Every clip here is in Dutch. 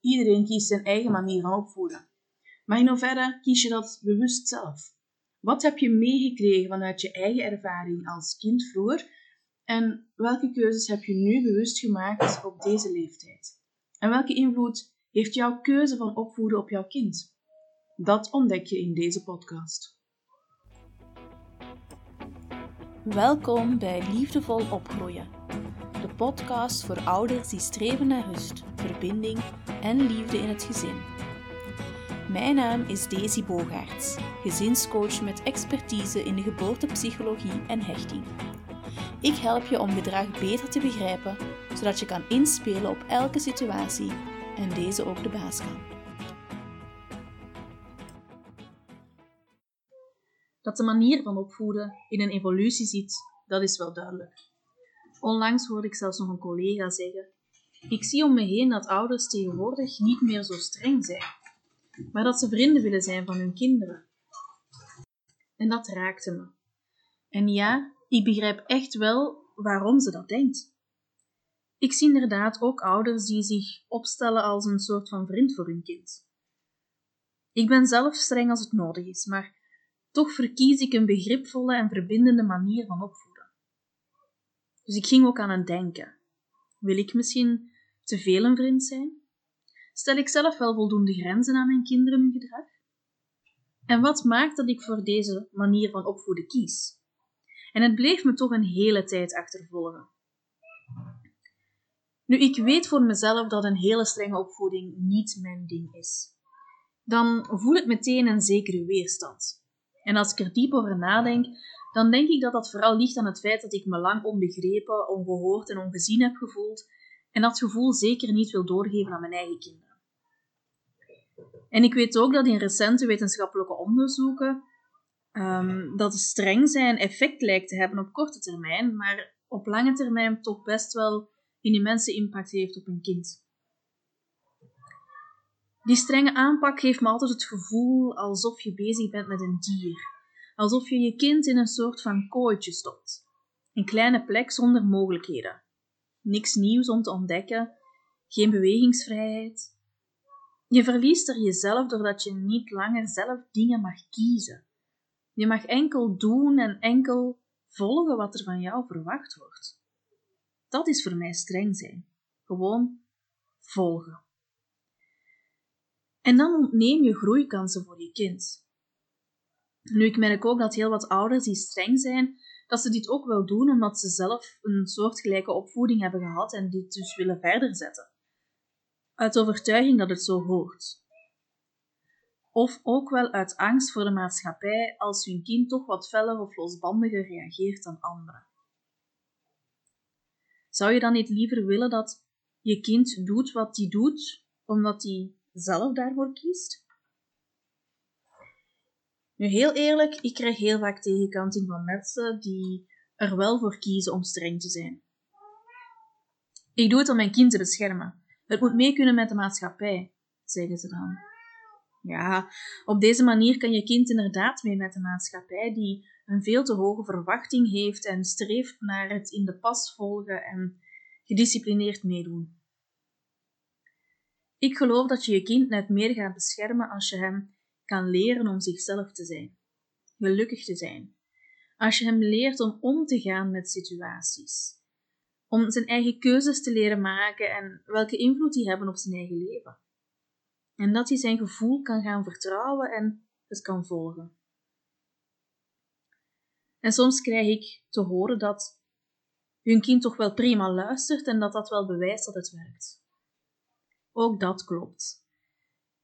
Iedereen kiest zijn eigen manier van opvoeden. Maar in hoeverre kies je dat bewust zelf? Wat heb je meegekregen vanuit je eigen ervaring als kind vroeger? En welke keuzes heb je nu bewust gemaakt op deze leeftijd? En welke invloed heeft jouw keuze van opvoeden op jouw kind? Dat ontdek je in deze podcast. Welkom bij Liefdevol Opgroeien, podcast voor ouders die streven naar rust, verbinding en liefde in het gezin. Mijn naam is Daisy Bogaerts, gezinscoach met expertise in de geboortepsychologie en hechting. Ik help je om gedrag beter te begrijpen, zodat je kan inspelen op elke situatie en deze ook de baas kan. Dat de manier van opvoeden in een evolutie zit, dat is wel duidelijk. Onlangs hoorde ik zelfs nog een collega zeggen: Ik zie om me heen dat ouders tegenwoordig niet meer zo streng zijn, maar dat ze vrienden willen zijn van hun kinderen. En dat raakte me. En ja, ik begrijp echt wel waarom ze dat denkt. Ik zie inderdaad ook ouders die zich opstellen als een soort van vriend voor hun kind. Ik ben zelf streng als het nodig is, maar toch verkies ik een begripvolle en verbindende manier van opvoeden. Dus ik ging ook aan het denken. Wil ik misschien te veel een vriend zijn? Stel ik zelf wel voldoende grenzen aan mijn kinderen hun gedrag? En wat maakt dat ik voor deze manier van opvoeden kies? En het bleef me toch een hele tijd achtervolgen. Nu, ik weet voor mezelf dat een hele strenge opvoeding niet mijn ding is. Dan voel ik meteen een zekere weerstand. En als ik er diep over nadenk, dan denk ik dat dat vooral ligt aan het feit dat ik me lang onbegrepen, ongehoord en ongezien heb gevoeld en dat gevoel zeker niet wil doorgeven aan mijn eigen kinderen. En ik weet ook dat in recente wetenschappelijke onderzoeken um, dat streng zijn effect lijkt te hebben op korte termijn, maar op lange termijn toch best wel een immense impact heeft op een kind. Die strenge aanpak geeft me altijd het gevoel alsof je bezig bent met een dier. Alsof je je kind in een soort van kooitje stopt. Een kleine plek zonder mogelijkheden. Niks nieuws om te ontdekken, geen bewegingsvrijheid. Je verliest er jezelf doordat je niet langer zelf dingen mag kiezen. Je mag enkel doen en enkel volgen wat er van jou verwacht wordt. Dat is voor mij streng zijn. Gewoon volgen. En dan ontneem je groeikansen voor je kind. Nu, ik merk ook dat heel wat ouders die streng zijn, dat ze dit ook wel doen omdat ze zelf een soortgelijke opvoeding hebben gehad en dit dus willen verder zetten. Uit overtuiging dat het zo hoort. Of ook wel uit angst voor de maatschappij als hun kind toch wat feller of losbandiger reageert dan anderen. Zou je dan niet liever willen dat je kind doet wat hij doet, omdat hij zelf daarvoor kiest? Nu, heel eerlijk, ik krijg heel vaak tegenkanting van mensen die er wel voor kiezen om streng te zijn. Ik doe het om mijn kind te beschermen. Het moet mee kunnen met de maatschappij, zeggen ze dan. Ja, op deze manier kan je kind inderdaad mee met de maatschappij die een veel te hoge verwachting heeft en streeft naar het in de pas volgen en gedisciplineerd meedoen. Ik geloof dat je je kind net meer gaat beschermen als je hem kan leren om zichzelf te zijn, gelukkig te zijn. Als je hem leert om om te gaan met situaties, om zijn eigen keuzes te leren maken en welke invloed die hebben op zijn eigen leven. En dat hij zijn gevoel kan gaan vertrouwen en het kan volgen. En soms krijg ik te horen dat hun kind toch wel prima luistert en dat dat wel bewijst dat het werkt. Ook dat klopt.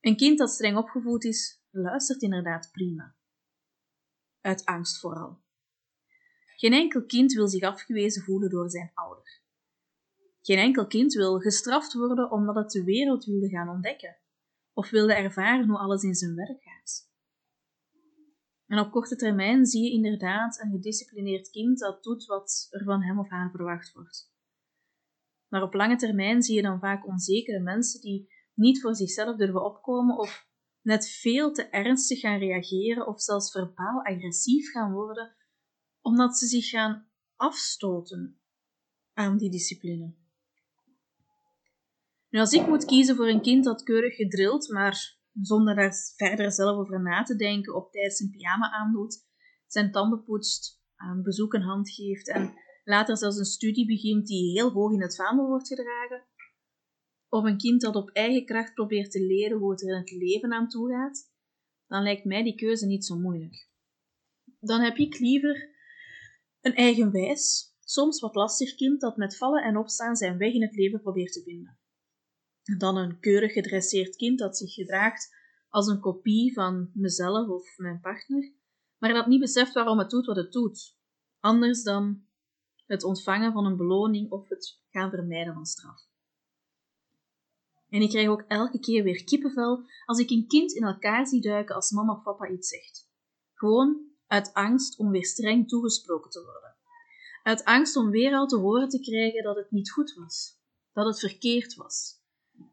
Een kind dat streng opgevoed is, luistert inderdaad prima. Uit angst vooral. Geen enkel kind wil zich afgewezen voelen door zijn ouder. Geen enkel kind wil gestraft worden omdat het de wereld wilde gaan ontdekken of wilde ervaren hoe alles in zijn werk gaat. En op korte termijn zie je inderdaad een gedisciplineerd kind dat doet wat er van hem of haar verwacht wordt. Maar op lange termijn zie je dan vaak onzekere mensen die niet voor zichzelf durven opkomen of net veel te ernstig gaan reageren of zelfs verbaal agressief gaan worden, omdat ze zich gaan afstoten aan die discipline. Nu, als ik moet kiezen voor een kind dat keurig gedrild, maar zonder daar verder zelf over na te denken, op tijd zijn pyjama aandoet, zijn tanden poetst, een bezoek een hand geeft en later zelfs een studie begint die heel hoog in het vaandel wordt gedragen, of een kind dat op eigen kracht probeert te leren hoe het er in het leven aan toe gaat, dan lijkt mij die keuze niet zo moeilijk. Dan heb ik liever een eigenwijs, soms wat lastig kind dat met vallen en opstaan zijn weg in het leven probeert te vinden. Dan een keurig gedresseerd kind dat zich gedraagt als een kopie van mezelf of mijn partner, maar dat niet beseft waarom het doet wat het doet, anders dan het ontvangen van een beloning of het gaan vermijden van straf. En ik krijg ook elke keer weer kippenvel als ik een kind in elkaar zie duiken als mama of papa iets zegt. Gewoon uit angst om weer streng toegesproken te worden. Uit angst om weer al te horen te krijgen dat het niet goed was, dat het verkeerd was,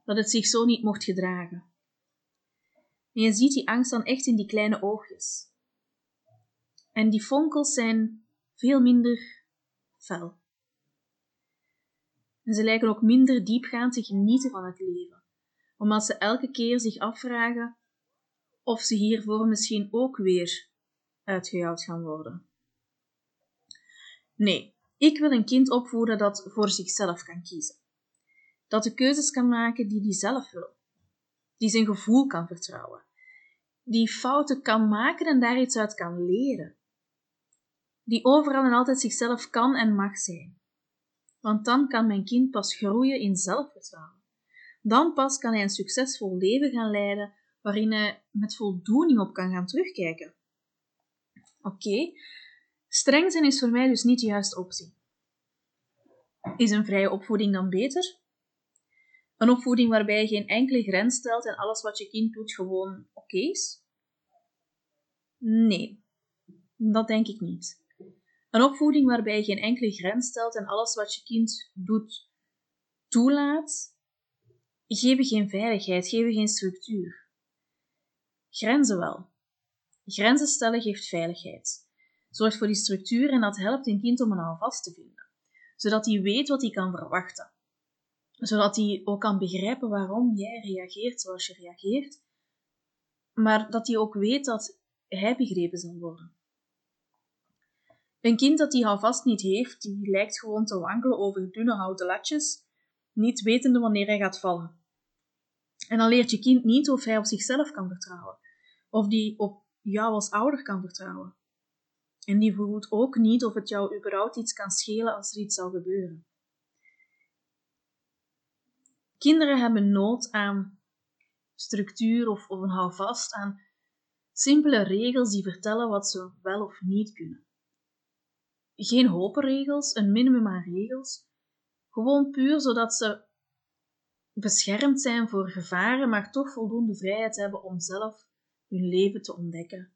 dat het zich zo niet mocht gedragen. En je ziet die angst dan echt in die kleine oogjes. En die fonkels zijn veel minder fel. En ze lijken ook minder diepgaand te genieten van het leven, omdat ze elke keer zich afvragen of ze hiervoor misschien ook weer uitgejouwd gaan worden. Nee, ik wil een kind opvoeden dat voor zichzelf kan kiezen. Dat de keuzes kan maken die hij zelf wil. Die zijn gevoel kan vertrouwen. Die fouten kan maken en daar iets uit kan leren. Die overal en altijd zichzelf kan en mag zijn. Want dan kan mijn kind pas groeien in zelfvertrouwen. Dan pas kan hij een succesvol leven gaan leiden waarin hij met voldoening op kan gaan terugkijken. Oké, streng zijn is voor mij dus niet de juiste optie. Is een vrije opvoeding dan beter? Een opvoeding waarbij je geen enkele grens stelt en alles wat je kind doet gewoon oké is? Nee, dat denk ik niet. Een opvoeding waarbij je geen enkele grens stelt en alles wat je kind doet toelaat, geven geen veiligheid, geven geen structuur. Grenzen wel. Grenzen stellen geeft veiligheid. Zorgt voor die structuur en dat helpt een kind om een houvast te vinden, zodat hij weet wat hij kan verwachten. Zodat hij ook kan begrijpen waarom jij reageert zoals je reageert, maar dat hij ook weet dat hij begrepen zal worden. Een kind dat die houvast niet heeft, die lijkt gewoon te wankelen over dunne houten latjes, niet wetende wanneer hij gaat vallen. En dan leert je kind niet of hij op zichzelf kan vertrouwen, of die op jou als ouder kan vertrouwen. En die voelt ook niet of het jou überhaupt iets kan schelen als er iets zou gebeuren. Kinderen hebben nood aan structuur of, of een houvast, aan simpele regels die vertellen wat ze wel of niet kunnen. Geen hopen regels, een minimum aan regels, gewoon puur zodat ze beschermd zijn voor gevaren, maar toch voldoende vrijheid hebben om zelf hun leven te ontdekken.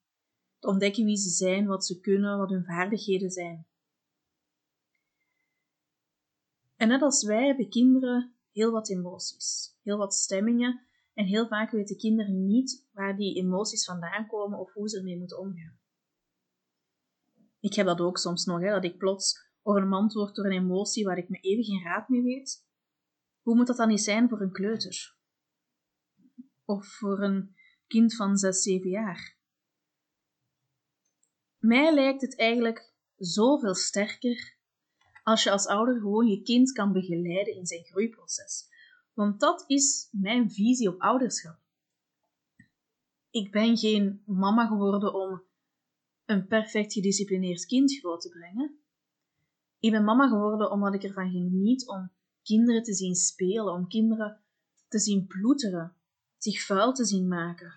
Te ontdekken wie ze zijn, wat ze kunnen, wat hun vaardigheden zijn. En net als wij hebben kinderen heel wat emoties, heel wat stemmingen, en heel vaak weten kinderen niet waar die emoties vandaan komen of hoe ze ermee moeten omgaan. Ik heb dat ook soms nog, hè, dat ik plots overmand word door een emotie waar ik me even geen raad mee weet. Hoe moet dat dan niet zijn voor een kleuter? Of voor een kind van 6, 7 jaar. Mij lijkt het eigenlijk zoveel sterker als je als ouder gewoon je kind kan begeleiden in zijn groeiproces. Want dat is mijn visie op ouderschap. Ik ben geen mama geworden om een perfect gedisciplineerd kind groot te brengen. Ik ben mama geworden omdat ik ervan geniet om kinderen te zien spelen, om kinderen te zien ploeteren, zich vuil te zien maken,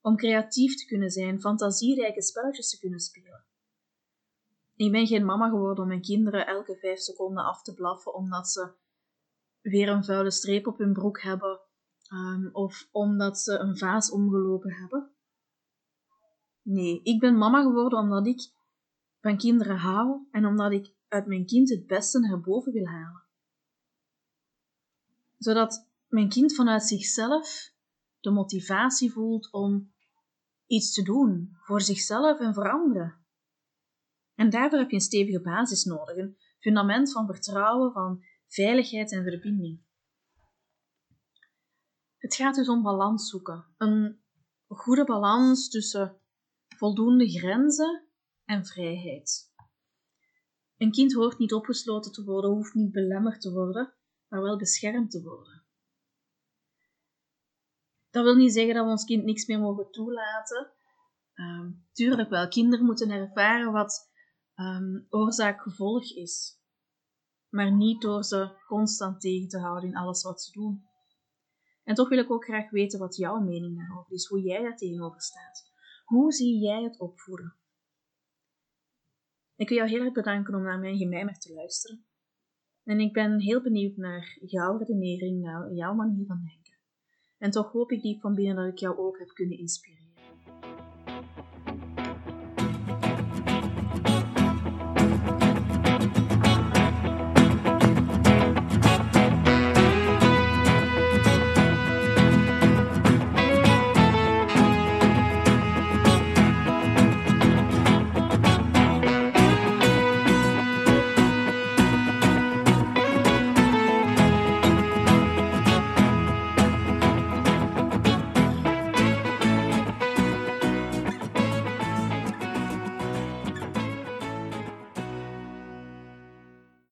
om creatief te kunnen zijn, fantasierijke spelletjes te kunnen spelen. Ik ben geen mama geworden om mijn kinderen elke vijf seconden af te blaffen omdat ze weer een vuile streep op hun broek hebben um, of omdat ze een vaas omgelopen hebben. Nee, ik ben mama geworden omdat ik van kinderen hou en omdat ik uit mijn kind het beste naar boven wil halen. Zodat mijn kind vanuit zichzelf de motivatie voelt om iets te doen voor zichzelf en voor anderen. En daarvoor heb je een stevige basis nodig, een fundament van vertrouwen, van veiligheid en verbinding. Het gaat dus om balans zoeken. Een goede balans tussen voldoende grenzen en vrijheid. Een kind hoort niet opgesloten te worden, hoeft niet belemmerd te worden, maar wel beschermd te worden. Dat wil niet zeggen dat we ons kind niks meer mogen toelaten. Uh, tuurlijk wel, kinderen moeten ervaren wat um, oorzaak-gevolg is. Maar niet door ze constant tegen te houden in alles wat ze doen. En toch wil ik ook graag weten wat jouw mening daarover is, hoe jij daar tegenover staat. Hoe zie jij het opvoeden? Ik wil jou heel erg bedanken om naar mijn gemijmer te luisteren. En ik ben heel benieuwd naar jouw redenering, naar jouw manier van denken. En toch hoop ik diep van binnen dat ik jou ook heb kunnen inspireren.